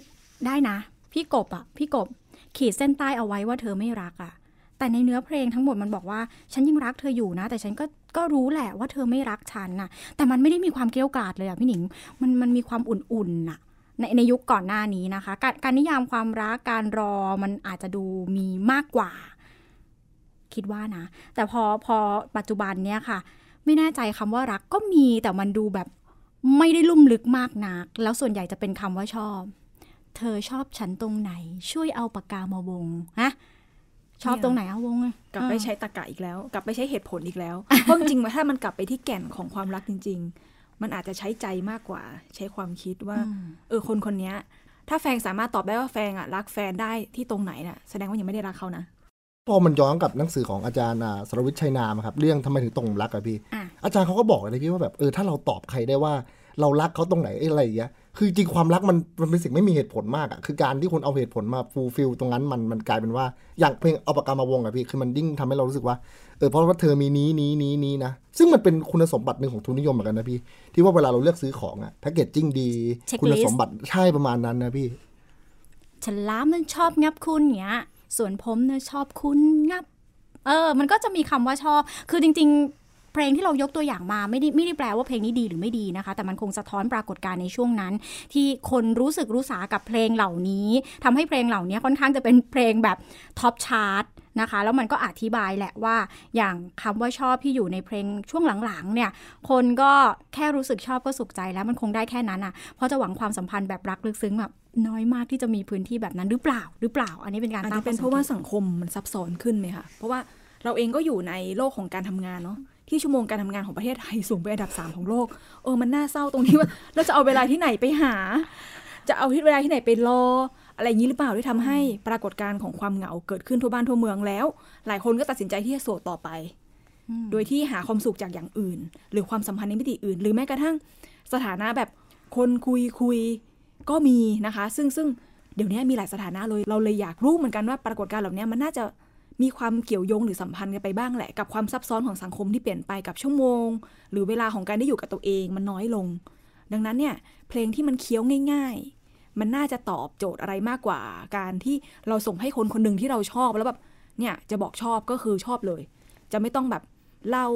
ได้นะ พี่กบอะพี่กบ ขีดเส้นใต้เอาไว้ว่าเธอไม่รักอะ แต่ในเนื้อเพลงทั้งหมดมันบอกว่า ฉันยังรักเธออยู่นะ แต่ฉันก็ก็รู้แหละว่าเธอไม่รักฉันน่ะแต่มันไม่ได้มีความเกลียวกล่อมเลยอะพี่หนิง มันมันมีความอุ่นๆน่ะในในยุคก่อนหน้านี้นะคะ การการนิยามความรักการรอมันอาจจะดูมีมากกว่า คิดว่านะ แต่พอพอปัจจุบันเนี้ยค่ะ ไม่แน่ใจคำว่ารักก็มีแต่มันดูแบบไม่ได้ลุ่มลึกมากนัก แล้วส่วนใหญ่จะเป็นคำว่าชอบ เธอชอบฉันตรงไหน ช่วยเอาปากกามาวงฮะ ชอบตรงไหนเอาวงเลยกลับไปใช้ตรรกะอีกแล้ว กลับไปใช้เหตุผลอีกแล้วเพราะจริงๆถ้ามันกลับไปที่แก่นของความรักจริง ๆ มันอาจจะใช้ใจมากกว่า ใช้ความคิดว่า เออคนคนเนี้ยถ้าแฟนสามารถตอบได้ว่าแฟนอะรักแฟนได้ที่ตรงไหนน่ะแสดงว่ายังไม่ได้รักเขานะพอมันย้อนกับหนังสือของอาจารย์อ่าสรวิทย์ชัยนามอะครับเรื่องทำไมถึงตกหลุมรักอะพี่อะอาจารย์เขาก็บอกเลยพี่ว่าแบบเออถ้าเราตอบใครได้ว่า เรารักเขาตรงไหนเอ้ยอะไรอย่างเงี้ย คือจริงความรักมันมันเป็นสิ่งไม่มีเหตุผลมากอะคือการที่คุณเอาเหตุผลมา fulfill ตรงนั้นมันมันกลายเป็นว่าอย่างเพลงเอาปากกามาวงอะพี่คือมันยิ่งทำให้เรารู้สึกว่าเออเพราะว่าเธอมีนี้นี้นี้นี้นะซึ่งมันเป็นคุณสมบัติหนึ่งของทุนนิยมเหมือนกันนะพี่ ที่ว่าเวลาเราเลือกซื้อของอะแพคเกจจิ้งดี Checklist คุณสมบัติใช่ประมาณนั้นนะพี่ฉลามมันชอบงับคุณเงี้ยส่วนผมเนี่ยชอบคุณงับ เออ มันก็จะมีคำว่าชอบ คือจริง ๆ เพลงที่เรายกตัวอย่างมาไม่ได้ไม่ได้แปลว่าเพลงนี้ดีหรือไม่ดีนะคะ แต่มันคงสะท้อนปรากฏการณ์ในช่วงนั้น ที่คนรู้สึกรู้สากับเพลงเหล่านี้ทำให้เพลงเหล่านี้ค่อนข้างจะเป็นเพลงแบบ top chart นะคะ แล้วมันก็อธิบายแหละว่าอย่างคำว่าชอบที่อยู่ในเพลงช่วงหลังๆเนี่ยคนก็แค่รู้สึกชอบก็สุขใจแล้วมันคงได้แค่นั้นอะเพราะจะหวังความสัมพันธ์แบบรักลึกซึ้งแบบน้อยมากที่จะมีพื้นที่แบบนั้นหรือเปล่าหรือเปล่า อันนี้เป็นการอาจตั้งเป็นเพราะว่าสังคมมันซับซ้อนขึ้นไหมคะเพราะว่าเราเองก็อยู่ในโลกของการทำงานเนาะ ที่ชั่วโมงการทำงานของประเทศไทยสูงเป็นอันดับสามของโลก เออมันน่าเศร้าตรงที่ว่าเราจะเอาเวลาที่ไหนไปหา จะเอาที่เวลาที่ไหนไปรอ อะไรอย่างนี้หรือเปล่าที่ทำให้ปรากฏการณ์ของความเหงาเกิดขึ้นทั่วบ้านทั่วเมืองแล้ว หลายคนก็ตัดสินใจที่จะโสดต่อไป โดยที่หาความสุขจากอย่างอื่น หรือความสัมพันธ์ในมิติอื่น หรือแม้กระทั่งสถานะแบบคนคุยคุยก็มีนะคะ ซึ่งซึ่งเดี๋ยวนี้มีหลายสถานะเลยเราเลยอยากรู้เหมือนกันว่าปรากฏการณ์เหล่านี้มันน่าจะ มีความเกี่ยวโยงหรือสัมพันธ์กันไปบ้างแหละ กับความซับซ้อนของสังคมที่เปลี่ยนไปกับชั่วโมง หรือเวลาของการได้อยู่กับตัวเองมันน้อยลง ดังนั้นเนี่ยเพลงที่มันเคี้ยวง่าย ๆ มันน่าจะตอบโจทย์อะไรมากกว่า การที่เราส่งให้คนคนหนึ่งที่เราชอบแล้วแบบเนี่ยจะบอกชอบก็คือชอบเลย จะไม่ต้องแบบเล่า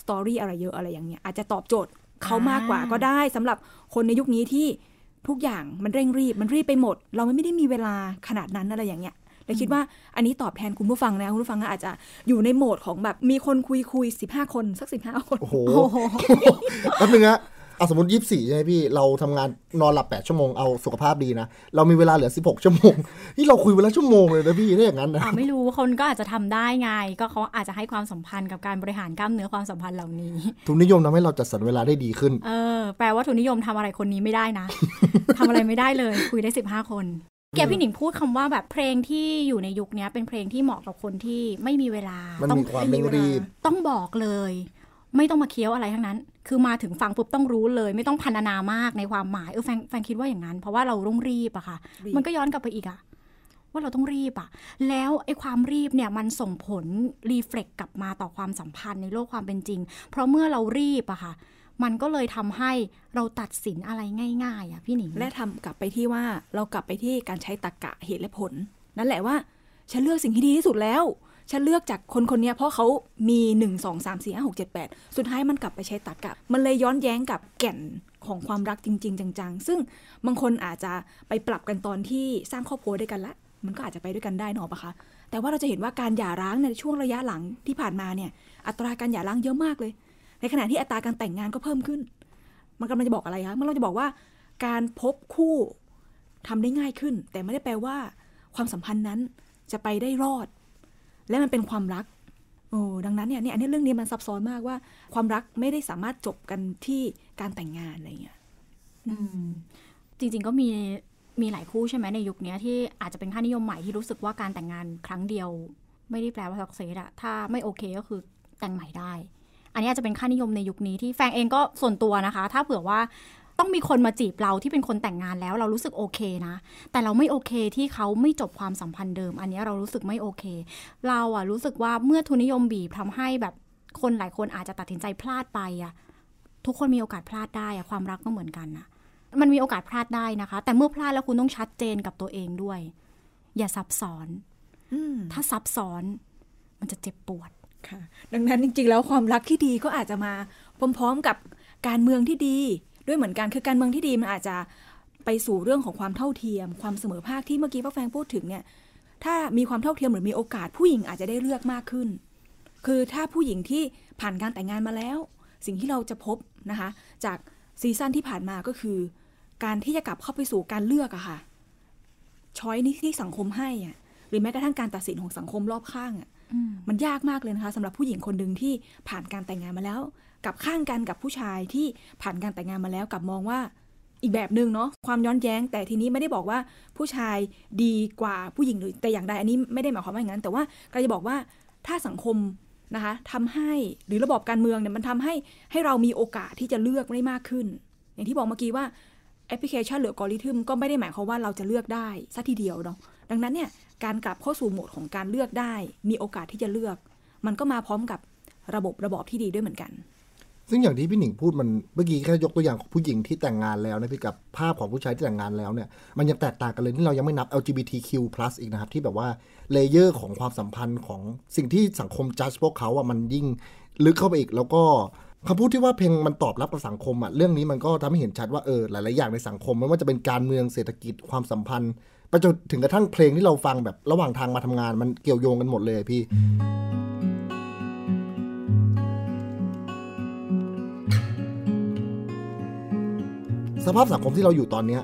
สตอรี่อะไรเยอะอะไรอย่างเงี้ยอาจจะตอบโจทย์เขามากกว่าก็ได้สำหรับคนในยุคนี้ที่ทุกอย่างมันเร่งรีบมันรีบไปหมด เราไม่ได้มีเวลาขนาดนั้นอะไรอย่างเงี้ย เลยคิดว่าอันนี้ตอบแทนคุณผู้ฟังนะคุณผู้ฟังก็อาจจะอยู่ในโหมดของแบบมีคนคุยคุยสิบห้าคนสักสิบห้าคน โอ้โหแป๊บนึงฮะอะสมมติยี่สี่ใช่ไหมพี่ เราทำงานนอนหลับแปดชั่วโมงเอาสุขภาพดีนะ เรามีเวลาเหลือสิบหกชั่วโมง นี่เราคุยเวลาชั่วโมงเลยนะพี่ถ้าอย่างนั้นนะอะไม่รู้คนก็อาจจะทำได้ไง ก็เขาอาจจะให้ความสัมพันธ์กับการบริหารกล้ามเนื้อความสัมพันธ์เหล่านี้ ทุนนิยมทำให้เราจัดสรรเวลาได้ดีขึ้น เออ แปลว่าทุนนิยมทำอะไรคนนี้ไม่ได้นะทำอะไรไม่ได้เลย คุยได้สิบห้าคน แกพี่หนิงพูดคำว่าแบบเพลงที่อยู่ในยุคนี้เป็นเพลงที่เหมาะกับคนที่ไม่มีเวลามันต้องมีความเร่งรีบต้องบอกเลย ไม่ต้องมาเคี้ยวอะไรทั้งนั้น คือมาถึงฟังปุ๊บต้องรู้เลย ไม่ต้องพันนามากในความหมายเออแฟนแฟนคิดว่าอย่างนั้น เพราะว่าเราต้องรีบอะค่ะรีบมันก็ย้อนกลับไปอีกอะว่าเราต้องรีบอะแล้วไอ้ความรีบเนี่ยมันส่งผลรีเฟล็กกลับมาต่อความสัมพันธ์ในโลกความเป็นจริง เพราะเมื่อเรารีบอะค่ะ มันก็เลยทำให้เราตัดสินอะไรง่ายๆอะพี่หนิงและทำกลับไปที่ว่าเรากลับไปที่การใช้ตรรกะเหตุและผล นั่นแหละว่า ฉันเลือกสิ่งที่ดีที่สุดแล้วฉันเลือกจากคนคนนี้เพราะเขามีหนึ่งสองสามสี่ห้าหกเจ็ดแปดสุดท้ายมันกลับไปใช้ตรรกะ มันเลยย้อนแย้งกับแก่นของความรักจริง ๆ จังๆ ซึ่งบางคนอาจจะไปปรับกันตอนที่สร้างครอบครัวด้วยกันละ มันก็อาจจะไปด้วยกันได้นอปะคะ แต่ว่าเราจะเห็นว่าการหย่าร้างในช่วงระยะหลังที่ผ่านมาเนี่ย อัตราการหย่าร้างเยอะมากเลย ในขณะที่อัตราการแต่งงานก็เพิ่มขึ้น มันกำลังจะบอกอะไรคะมันกำลังจะบอกว่า การพบคู่ทำได้ง่ายขึ้น แต่ไม่ได้แปลว่า ความสัมพันธ์นั้นจะไปได้รอด และมันเป็นความรักโอ้ดังนั้นเนี่ยเนี่ยอันนี้เรื่องนี้มันซับซ้อนมากว่า ความรักไม่ได้สามารถจบกันที่การแต่งงานอะไรอย่างเงี้ยจริง ๆก็มีมีหลายคู่ใช่ไหมในยุคนี้ที่อาจจะเป็นค่านิยมใหม่ที่รู้สึกว่าการแต่งงานครั้งเดียว ไม่ได้แปลว่าสักเซสอะถ้าไม่โอเคก็คือแต่งใหม่ได้ อันนี้อาจจะเป็นค่านิยมในยุคนี้ที่แฟงเองก็ส่วนตัวนะคะ ถ้าเผื่อว่าต้องมีคนมาจีบเราที่เป็นคนแต่งงานแล้วเรารู้สึกโอเคนะ แต่เราไม่โอเคที่เขาไม่จบความสัมพันธ์เดิม อันนี้เรารู้สึกไม่โอเค เราอะรู้สึกว่าเมื่อทุนนิยมบีบทำให้แบบคนหลายคนอาจจะตัดสินใจพลาดไปอะทุกคนมีโอกาสพลาดได้อะความรักก็เหมือนกันนะมันมีโอกาสพลาดได้นะคะ แต่เมื่อพลาดแล้วคุณต้องชัดเจนกับตัวเองด้วย อย่าซับซ้อนอืมถ้าซับซ้อน มันจะเจ็บปวด ค่ะดังนั้นจริงๆ แล้วความรักที่ดีก็อาจจะมาพร้อมๆกับการเมืองที่ดี ด้วยเหมือนกันคือการเมืองที่ดีมันอาจจะไปสู่เรื่องของความเท่าเทียม ความเสมอภาคที่เมื่อกี้ป้าแฟงพูดถึงเนี่ยถ้ามีความเท่าเทียมหรือมีโอกาสผู้หญิงอาจจะได้เลือกมากขึ้น คือถ้าผู้หญิงที่ผ่านการแต่งงานมาแล้ว สิ่งที่เราจะพบนะคะ จากซีซั่นที่ผ่านมาก็คือ การที่จะกลับเข้าไปสู่การเลือกอะค่ะช้อยนี้ที่สังคมให้อะหรือแม้กระทั่งการตัดสินของสังคมรอบข้างอะ มันยากมากเลยนะคะสำหรับผู้หญิงคนหนึ่งที่ผ่านการแต่งงานมาแล้ว กับข้างกันกับผู้ชายที่ผ่านการแต่งงานมาแล้วกับมองว่าอีกแบบหนึ่งเนาะความย้อนแย้ง แต่ทีนี้ไม่ได้บอกว่าผู้ชายดีกว่าผู้หญิงหรือแต่อย่างใดอันนี้ไม่ได้หมายความว่าอย่างนั้น แต่ว่าก็จะบอกว่าถ้าสังคมนะคะทำให้หรือระบบการเมืองเนี่ยมันทำให้ให้เรามีโอกาสที่จะเลือกได้มากขึ้น อย่างที่บอกเมื่อกี้ว่าแอปพลิเคชันหรืออัลกอริทึมก็ไม่ได้หมายความว่าเราจะเลือกได้ซะทีเดียวเนาะ ดังนั้นเนี่ยการกลับเข้าสู่โหมดของการเลือกได้ มีโอกาสที่จะเลือก มันก็มาพร้อมกับระบบระบอบที่ดีด้วยเหมือนกัน ซึ่งอย่างที่พี่หนิงพูดมันเมื่อกี้แค่ยกตัวอย่างของผู้หญิงที่แต่งงานแล้วนะพี่กับภาพของผู้ชายที่แต่งงานแล้วเนี่ยมันยังแตกต่างกันเลยที่เรายังไม่นับ LGBTQ+ อีกนะครับที่แบบว่า layer ของความสัมพันธ์ของสิ่งที่สังคมจัดพวกเขาอะมันยิ่งลึกเข้าไปอีกแล้วก็คำพูดที่ว่าเพลงมันตอบรับกับสังคมอะเรื่องนี้มันก็ทำให้เห็นชัดว่าเออหลาย ๆ อย่างในสังคมไม่ว่าจะเป็นการเมืองเศรษฐกิจความสัมพันธ์ ไปจนถึงกระทั่งเพลงที่เราฟังแบบระหว่างทางมาทำงานมันเกี่ยวโยงกันหมดเลยพี่สภาพสังคมที่เราอยู่ตอนเนี้ย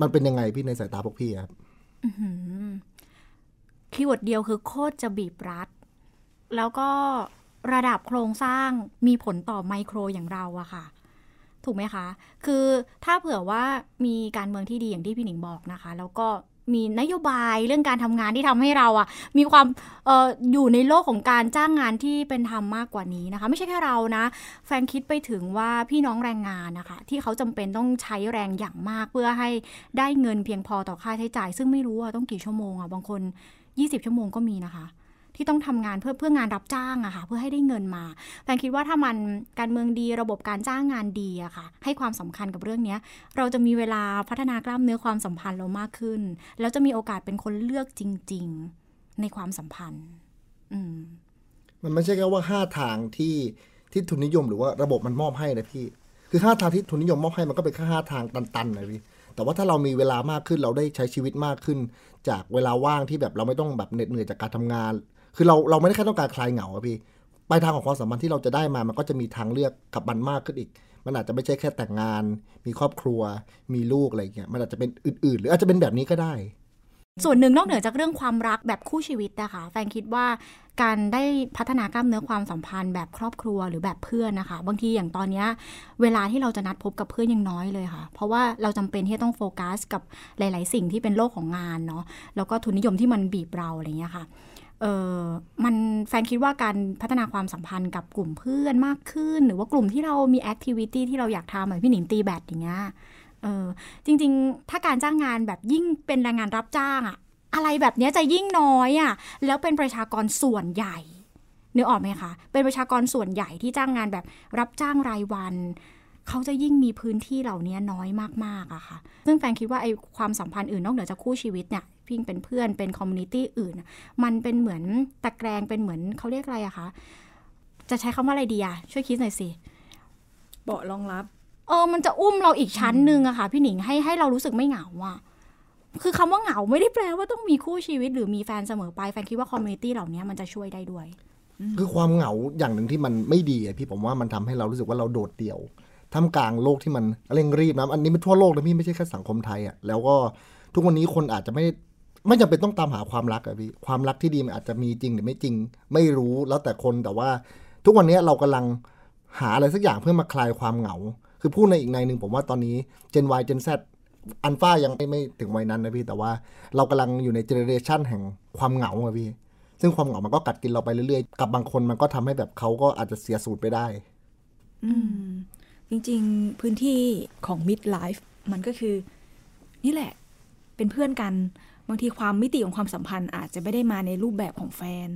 มันเป็นยังไงพี่ในสายตาพวกพี่ครับkeyword เดียวคือโคตรจะบีบรัด แล้วก็ระดับโครงสร้างมีผลต่อไมโครอย่างเราอะค่ะ ถูกไหมคะ คือถ้าเผื่อว่ามีการเมืองที่ดีอย่างที่พี่หนิงบอกนะคะ แล้วก็ มีนโยบายเรื่องการทำงานที่ทำให้เราอะมีความอออยู่ในโลกของการจ้างงานที่เป็นธรรมมากกว่านี้นะคะ ไม่ใช่แค่เรานะ แฟนคิดไปถึงว่าพี่น้องแรงงานนะคะ ที่เขาจำเป็นต้องใช้แรงอย่างมากเพื่อให้ได้เงินเพียงพอต่อค่าใช้จ่าย ซึ่งไม่รู้ว่าต้องกี่ชั่วโมงอะบางคน 20 ชั่วโมงก็มีนะคะ ที่ต้องทำงานเพื่อเพื่องานรับจ้างอะค่ะเพื่อให้ได้เงินมาแฟนคิดว่าถ้ามันการเมืองดีระบบการจ้างงานดีอะค่ะ ให้ความสำคัญกับเรื่องนี้เราจะมีเวลาพัฒนากล้ามเนื้อความสัมพันธ์เรามากขึ้น แล้วจะมีโอกาสเป็นคนเลือกจริง ๆในความสัมพันธ์ อืมมันไม่ใช่แค่ว่าห้าทางที่ที่ทุนนิยมหรือว่าระบบมันมอบให้นะพี่ คือห้าทางที่ทุนนิยมมอบให้มันก็เป็นแค่ห้าทางตันๆนะพี่แต่ว่าถ้าเรามีเวลามากขึ้นเราได้ใช้ชีวิตมากขึ้น จากเวลาว่างที่แบบเราไม่ต้องแบบเหน็ดเหนื่อยจากการทำงาน คือเราเราไม่ได้แค่ต้องการคลายเหงาอะพี่ปลายทางของความสัมพันธ์ที่เราจะได้มา มันก็จะมีทางเลือกกับมันมากขึ้นอีก มันอาจจะไม่ใช่แค่แต่งงาน มีครอบครัว มีลูกอะไรเงี้ย มันอาจจะเป็นอื่นๆ หรืออาจจะเป็นแบบนี้ก็ได้ ส่วนหนึ่งนอกเหนือจากเรื่องความรักแบบคู่ชีวิตนะคะ แฟนคิดว่าการได้พัฒนากล้ามเนื้อความสัมพันธ์แบบครอบครัวหรือแบบเพื่อนนะคะ บางทีอย่างตอนนี้เวลาที่เราจะนัดพบกับเพื่อนยังน้อยเลยค่ะ เพราะว่าเราจำเป็นที่ต้องโฟกัสกับหลาย ๆ สิ่งที่เป็นโลกของงานเนาะ แล้วก็ทุนนิยมที่มันบีบเราอะไรเงี้ยค่ะ เออมันแฟนคิดว่าการพัฒนาความสัมพันธ์กับกลุ่มเพื่อนมากขึ้น หรือว่ากลุ่มที่เรามี activity ที่เราอยากทำเหมือนพี่หนิงตีแบดอย่างเงี้ยเออจริง ๆ ถ้าการจ้างงานแบบยิ่งเป็นแรงงานรับจ้างอะอะไรแบบเนี้ยจะยิ่งน้อยอะค่ะแล้วเป็นประชากรส่วนใหญ่นึกออกไหมคะเป็นประชากรส่วนใหญ่ที่จ้างงานแบบรับจ้างรายวันเขาจะยิ่งมีพื้นที่เหล่านี้น้อยมากๆอะค่ะ ซึ่งแฟนคิดว่าไอ้ความสัมพันธ์อื่นนอกเหนือจากคู่ชีวิตเนี่ย พิงเป็นเพื่อนเป็น community อื่น มันเป็นเหมือนตะแกรงเป็นเหมือนเขาเรียกอะไรอะคะจะใช้คำว่าอะไรดีอะช่วยคิดหน่อยสิเบาะรองรับ เออ มันจะอุ้มเราอีกชั้นหนึ่งอะค่ะ พี่หนิงให้ให้เรารู้สึกไม่เหงาอะคือคำว่าเหงาไม่ได้แปลว่าต้องมีคู่ชีวิตหรือมีแฟนเสมอไปแฟนคิดว่า community เหล่านี้มันจะช่วยได้ด้วย คือความเหงาอย่างหนึ่งที่มันไม่ดีอะพี่ผมว่ามันทำให้เรารู้สึกว่าเราโดดเดี่ยวท่ามกลางโลกที่มันเร่งรีบนะอันนี้มันทั่วโลกนะพี่ไม่ใช่แค่สังคมไทยอะแล้วก็ทุกวันนี้คนอาจจะไม่ ไม่จำเป็นต้องตามหาความรักอะพี่ความรักที่ดีมันอาจจะมีจริงหรือไม่จริง ไม่รู้แล้วแต่คนแต่ว่า ทุกวันนี้เรากำลังหาอะไรสักอย่างเพื่อมาคลายความเหงา คือพูดในอีกในหนึ่งผมว่าตอนนี้ Gen Y Gen Z อันฟ้ายังไม่ไม่ถึงวัยนั้นนะพี่แต่ว่าเรากำลังอยู่ในเจเนเรชันแห่งความเหงาอะพี่ซึ่งความเหงามันก็กัดกินเราไปเรื่อยๆ กับบางคนมันก็ทำให้แบบเขาก็อาจจะเสียสูตรไปได้ อืม จริงๆพื้นที่ของ mid life มันก็คือ นี่แหละ เป็นเพื่อนกัน บางทีความมิติของความสัมพันธ์อาจจะไม่ได้มาในรูปแบบของแฟน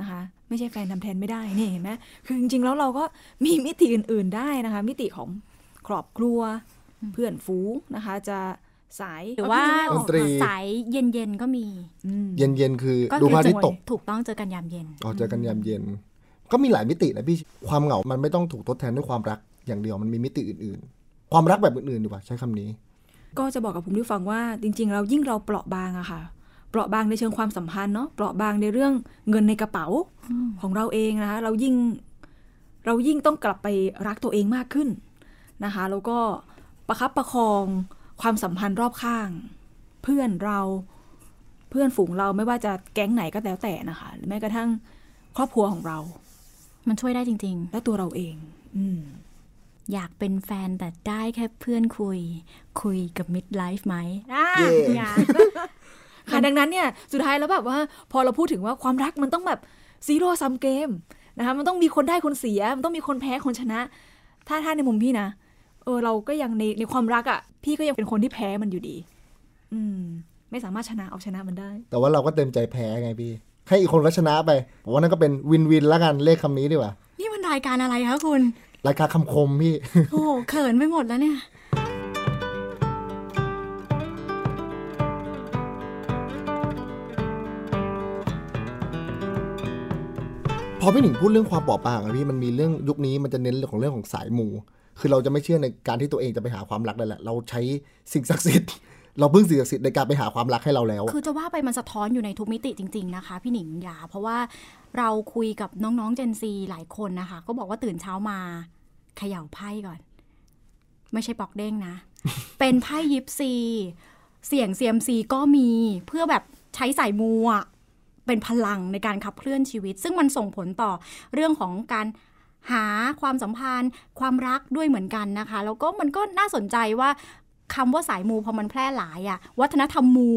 นะคะ ไม่ใช่แฟนทำแทนไม่ได้นี่เห็นไหมคือจริงๆแล้วเราก็มีมิติอื่น ๆได้นะคะ มิติของครอบครัวเพื่อนฝูงนะคะ จะสายหรือว่าดนตรีสายเย็นๆก็มีอืมเย็นเย็นๆคือก็ดูคือพระอาทิตย์ตกถูกต้องเจอกันยามเย็นออกเจอกันยามเย็น ก็มีหลายมิตินะพี่ความเหงา มันไม่ต้องถูกทดแทนด้วยความรักอย่างเดียวมันมีมิติอื่น ๆ ความรักแบบอื่นๆดีกว่าใช้คำนี้ ก็จะบอกกับคุณผู้ฟังว่าจริง ๆ เรายิ่งเราเปราะบางอะค่ะ เปราะบางในเชิงความสัมพันธ์เนาะเปราะบางในเรื่องเงินในกระเป๋าของเราเองนะคะเรายิ่งเรายิ่งต้องกลับไปรักตัวเองมากขึ้นนะคะแล้วก็ประคับประคองความสัมพันธ์รอบข้าง เพื่อนเราเพื่อนฝูงเราไม่ว่าจะแก๊งไหนก็แล้วแต่นะคะหรือแม้กระทั่งครอบครัวของเรา มันช่วยได้จริงและตัวเราเอง อืมๆ อยากเป็นแฟนแต่ได้แค่เพื่อนคุย คุยกับมิดไลฟ์ไหมอ่าเย่อย่าค่ะดังนั้นเนี่ยสุดท้ายแล้วแบบว่า พอเราพูดถึงว่าความรักมันต้องแบบซีโร่ซัมเกมนะคะมันต้องมีคนได้คนเสีย มันต้องมีคนแพ้คนชนะ ถ้าถ้าในมุมพี่นะเออเราก็ยังในในความรักอะ่ะ พี่ก็ยังเป็นคนที่แพ้มันอยู่ดี อืม ไม่สามารถชนะเอาชนะมันได้ แต่ว่าเราก็เต็มใจแพ้ไงพี่ ให้อีกคนก็ชนะไปผมว่านั่นก็เป็นวินวินแล้วกันเลขคำนี้ดีกว่า นี่มันรายการอะไรคะคุณ รายการคำคมพี่ โอ้โหเขินไปหมดแล้วเนี่ยพอพี่หนิงพูดเรื่องความเปราะบางอะพี่มันมีเรื่องยุคนี้มันจะเน้นเรื่องของเรื่องของสายมู คือเราจะไม่เชื่อในการที่ตัวเองจะไปหาความรักนั่นแหละ เราใช้สิ่งศักดิ์สิทธิ์เราพึ่งสิ่งศักดิ์สิทธิ์ในการไปหาความรักให้เราแล้วอะคือจะว่าไปมันสะท้อนอยู่ในทุกมิติจริง ๆนะคะ พี่หนิงหยา เพราะว่าเราคุยกับน้องๆเจนซีหลายคนนะคะ ก็บอกว่าตื่นเช้ามา เขย่าไพ่ก่อน ไม่ใช่ปอกเด้งนะ เป็นไพ่ยิปซี เสียงเซียมซีก็มีเพื่อแบบใช้สายมูอะเป็นพลังในการขับเคลื่อนชีวิต ซึ่งมันส่งผลต่อเรื่องของการหาความสัมพันธ์ ความรักด้วยเหมือนกันนะคะ แล้วก็มันก็น่าสนใจว่าคำว่าสายมูพอมันแพร่หลายอะวัฒนธรรมมู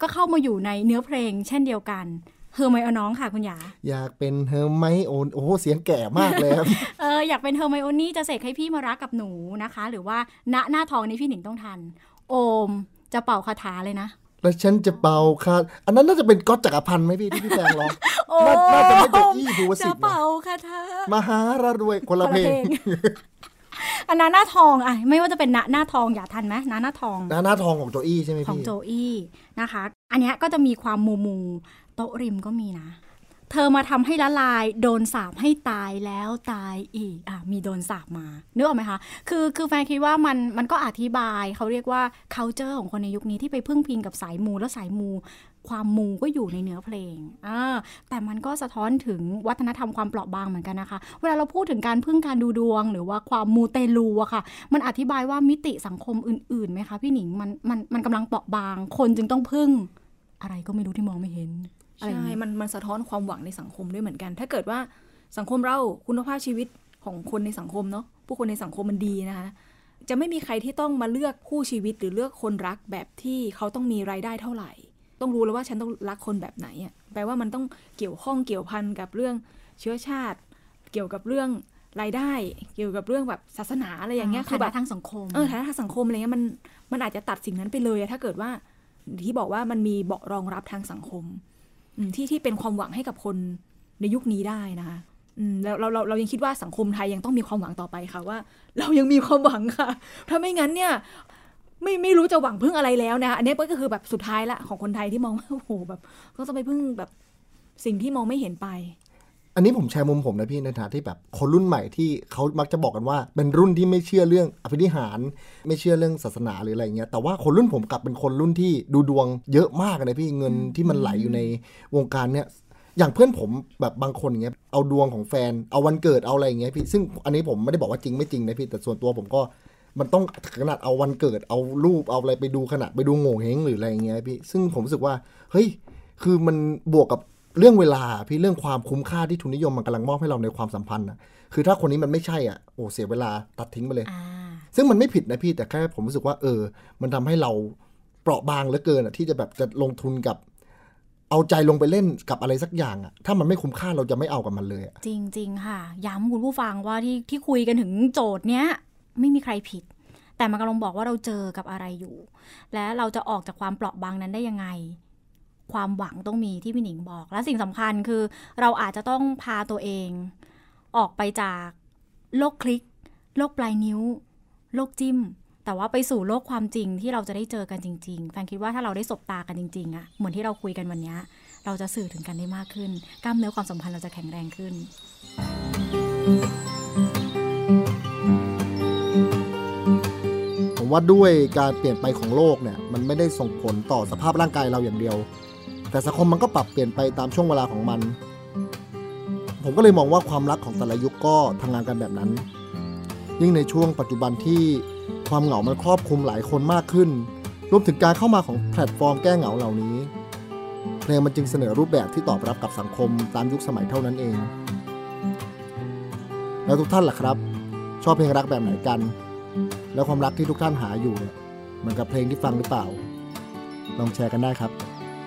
ก็เข้ามาอยู่ในเนื้อเพลงเช่นเดียวกัน เฮอร์ไมโอน้องค่ะคุณหยา อยากเป็นเฮอร์ไมโอนโอ้โหเสียงแก่มากเลยครับเอออยากเป็นเฮอร์ไมโอนี่จะเสกให้พี่มารักกับหนูนะคะ หรือว่าณหน้าทองนี้พี่หนิงต้องทัน โอมจะเป่าคาถาเลยนะแล้วฉันจะเป่าคาอันนั้นน่าจะเป็นก๊อตจักรพันธ์ไหมพี่ที่พี่แตงร้องโอ้น่าน่าจะไม่เป็นอี้ภูวสิจะทธิ์นะเป่าคาถามหาระรวยคนละเพลงอันนั้นหน้าทองอะไม่ว่าจะเป็นณหน้าทองอยากทันไหมณหน้าทองหน้าหน้าทองของโจอี้ใช่ไหมของพี่โจอี้นะคะ อันเนี้ยก็จะมีความมูมู โต๊ะริมก็มีนะ เธอมาทำให้ละลาย โดนสาบให้ตายแล้วตายอีกอะมีโดนสาบมาเนึกออกไหมคะ คือคือแฟนคิดว่ามันมันก็อธิบายเขาเรียกว่า culture ของคนในยุคนี้ที่ไปพึ่งพิงกับสายมูแล้วสายมูความมูก็อยู่ในเนื้อเพลงอ่าแต่มันก็สะท้อนถึงวัฒนธรรมความเปราะบางเหมือนกันนะคะ เวลาเราพูดถึงการพึ่งการดูดวง หรือว่าความมูเตลูอะค่ะ มันอธิบายว่ามิติสังคมอื่นๆไหมคะพี่หนิง มันมันมันกำลังเปราะบาง คนจึงต้องพึ่ง อะไรก็ไม่รู้ที่มองไม่เห็น อะไรอย่างใช่เงี้ยมันมันสะท้อนความหวังในสังคมด้วยเหมือนกัน ถ้าเกิดว่าสังคมเราคุณภาพชีวิตของคนในสังคมเนาะผู้คนในสังคมมันดีนะคะจะไม่มีใครที่ต้องมาเลือกคู่ชีวิตหรือเลือกคนรักแบบที่เขาต้องมีรายได้เท่าไหร่ ต้องรู้แล้วว่าฉันต้องรักคนแบบไหนอะแปลว่ามันต้องเกี่ยวข้องเกี่ยวพันกับเรื่องเชื้อชาติ เกี่ยวกับเรื่องรายได้เกี่ยวกับเรื่องแบบศาสนาอะไรอย่างเงี้ยคืคืออแบแบบบทางสังคมเออฐานะทางสังคมอะไรเงี้ยมันมันอาจจะตัดสิ่งนั้นไปเลยอะถ้าเกิดว่าที่บอกว่ามันมีเบาะรองรับทางสังคมอืม ที่ที่เป็นความหวังให้กับคนในยุคนี้ได้นะคะแล้วเราเราเรายังคิดว่าสังคมไทยยังต้องมีความหวังต่อไปค่ะว่า เรายังมีความหวังค่ะ ถ้าไม่งั้นเนี่ย ไม่ไม่รู้จะหวังพึ่งอะไรแล้วนะคะอันนี้ก็คือแบบสุดท้ายละของคนไทยที่มองว่าโอ้โหแบบ ก็ต้องไปพึ่งแบบสิ่งที่มองไม่เห็นไป อันนี้ผมแชร์มุมผมนะพี่ในฐานะที่แบบคนรุ่นใหม่ที่เขามักจะบอกกันว่าเป็นรุ่นที่ไม่เชื่อเรื่องอภินิหาร ไม่เชื่อเรื่องศาสนาหรืออะไรเงี้ยแต่ว่าคนรุ่นผมกลับเป็นคนรุ่นที่ดูดวงเยอะมากนะพี่เงินที่มันไหลอยู่ในวงการเนี้ยอย่างเพื่อนผมแบบบางคนอย่างเงี้ยเอาดวงของแฟนเอาวันเกิดเอาอะไรอย่างเงี้ยพี่ซึ่งอันนี้ผมไม่ได้บอกว่าจริงไม่จริงนะพี่แต่ส่วนตัวผมก็มันต้องขนาดเอาวันเกิดเอารูปเอาอะไรไปดูขนาดไปดูโง่เฮงหรืออะไรอย่างเงี้ยพี่ซึ่งผมรู้สึกว่าเฮ้ยคือมันบวกกับ เรื่องเวลาพี่เรื่องความคุ้มค่าที่ทุนนิยมมันกำลังมอบให้เราในความสัมพันธ์นะคือถ้าคนนี้มันไม่ใช่อะโอ้เสียเวลาตัดทิ้งไปเลยอ่าซึ่งมันไม่ผิดนะพี่แต่แค่ผมรู้สึกว่า เออ มันทำให้เราเปราะบางเหลือเกินอะที่จะแบบจะลงทุนกับ เอาใจลงไปเล่นกับอะไรสักอย่างอะถ้ามันไม่คุ้มค่าเราจะไม่เอากับมันเลยอะจริงๆค่ะ ย้ำคุณผู้ฟังว่าที่ที่คุยกันถึงโจทย์เนี้ยไม่มีใครผิด แต่มันกำลังบอกว่าเราเจอกับอะไรอยู่ และเราจะออกจากความเปราะบางนั้นได้ยังไง ความหวังต้องมีที่พี่หนิงบอก และสิ่งสำคัญคือเราอาจจะต้องพาตัวเอง ออกไปจากโลกคลิก โลกปลายนิ้ว โลกจิ้ม แต่ว่าไปสู่โลกความจริงที่เราจะได้เจอกันจริง ๆ แฟนคิดว่าถ้าเราได้สบตากันจริงๆอะเหมือนที่เราคุยกันวันนี้เราจะสื่อถึงกันได้มากขึ้น กล้ามเนื้อความสัมพันธ์เราจะแข็งแรงขึ้น ผมว่าด้วยการเปลี่ยนไปของโลกเนี่ย มันไม่ได้ส่งผลต่อสภาพร่างกายเราอย่างเดียว แต่สังคมมันก็ปรับเปลี่ยนไปตามช่วงเวลาของมัน ผมก็เลยมองว่าความรักของแต่ละยุคก็ทำงานกันแบบนั้น ยิ่งในช่วงปัจจุบันที่ความเหงามันครอบคลุมหลายคนมากขึ้น รวมถึงการเข้ามาของแพลตฟอร์มแก้เหงาเหล่านี้ เพลงมันจึงเสนอรูปแบบที่ตอบรับกับสังคมตามยุคสมัยเท่านั้นเอง แล้วทุกท่านล่ะครับ ชอบเพลงรักแบบไหนกัน แล้วความรักที่ทุกท่านหาอยู่เนี่ยเหมือนกับเพลงที่ฟังหรือเปล่า ลองแชร์กันได้ครับ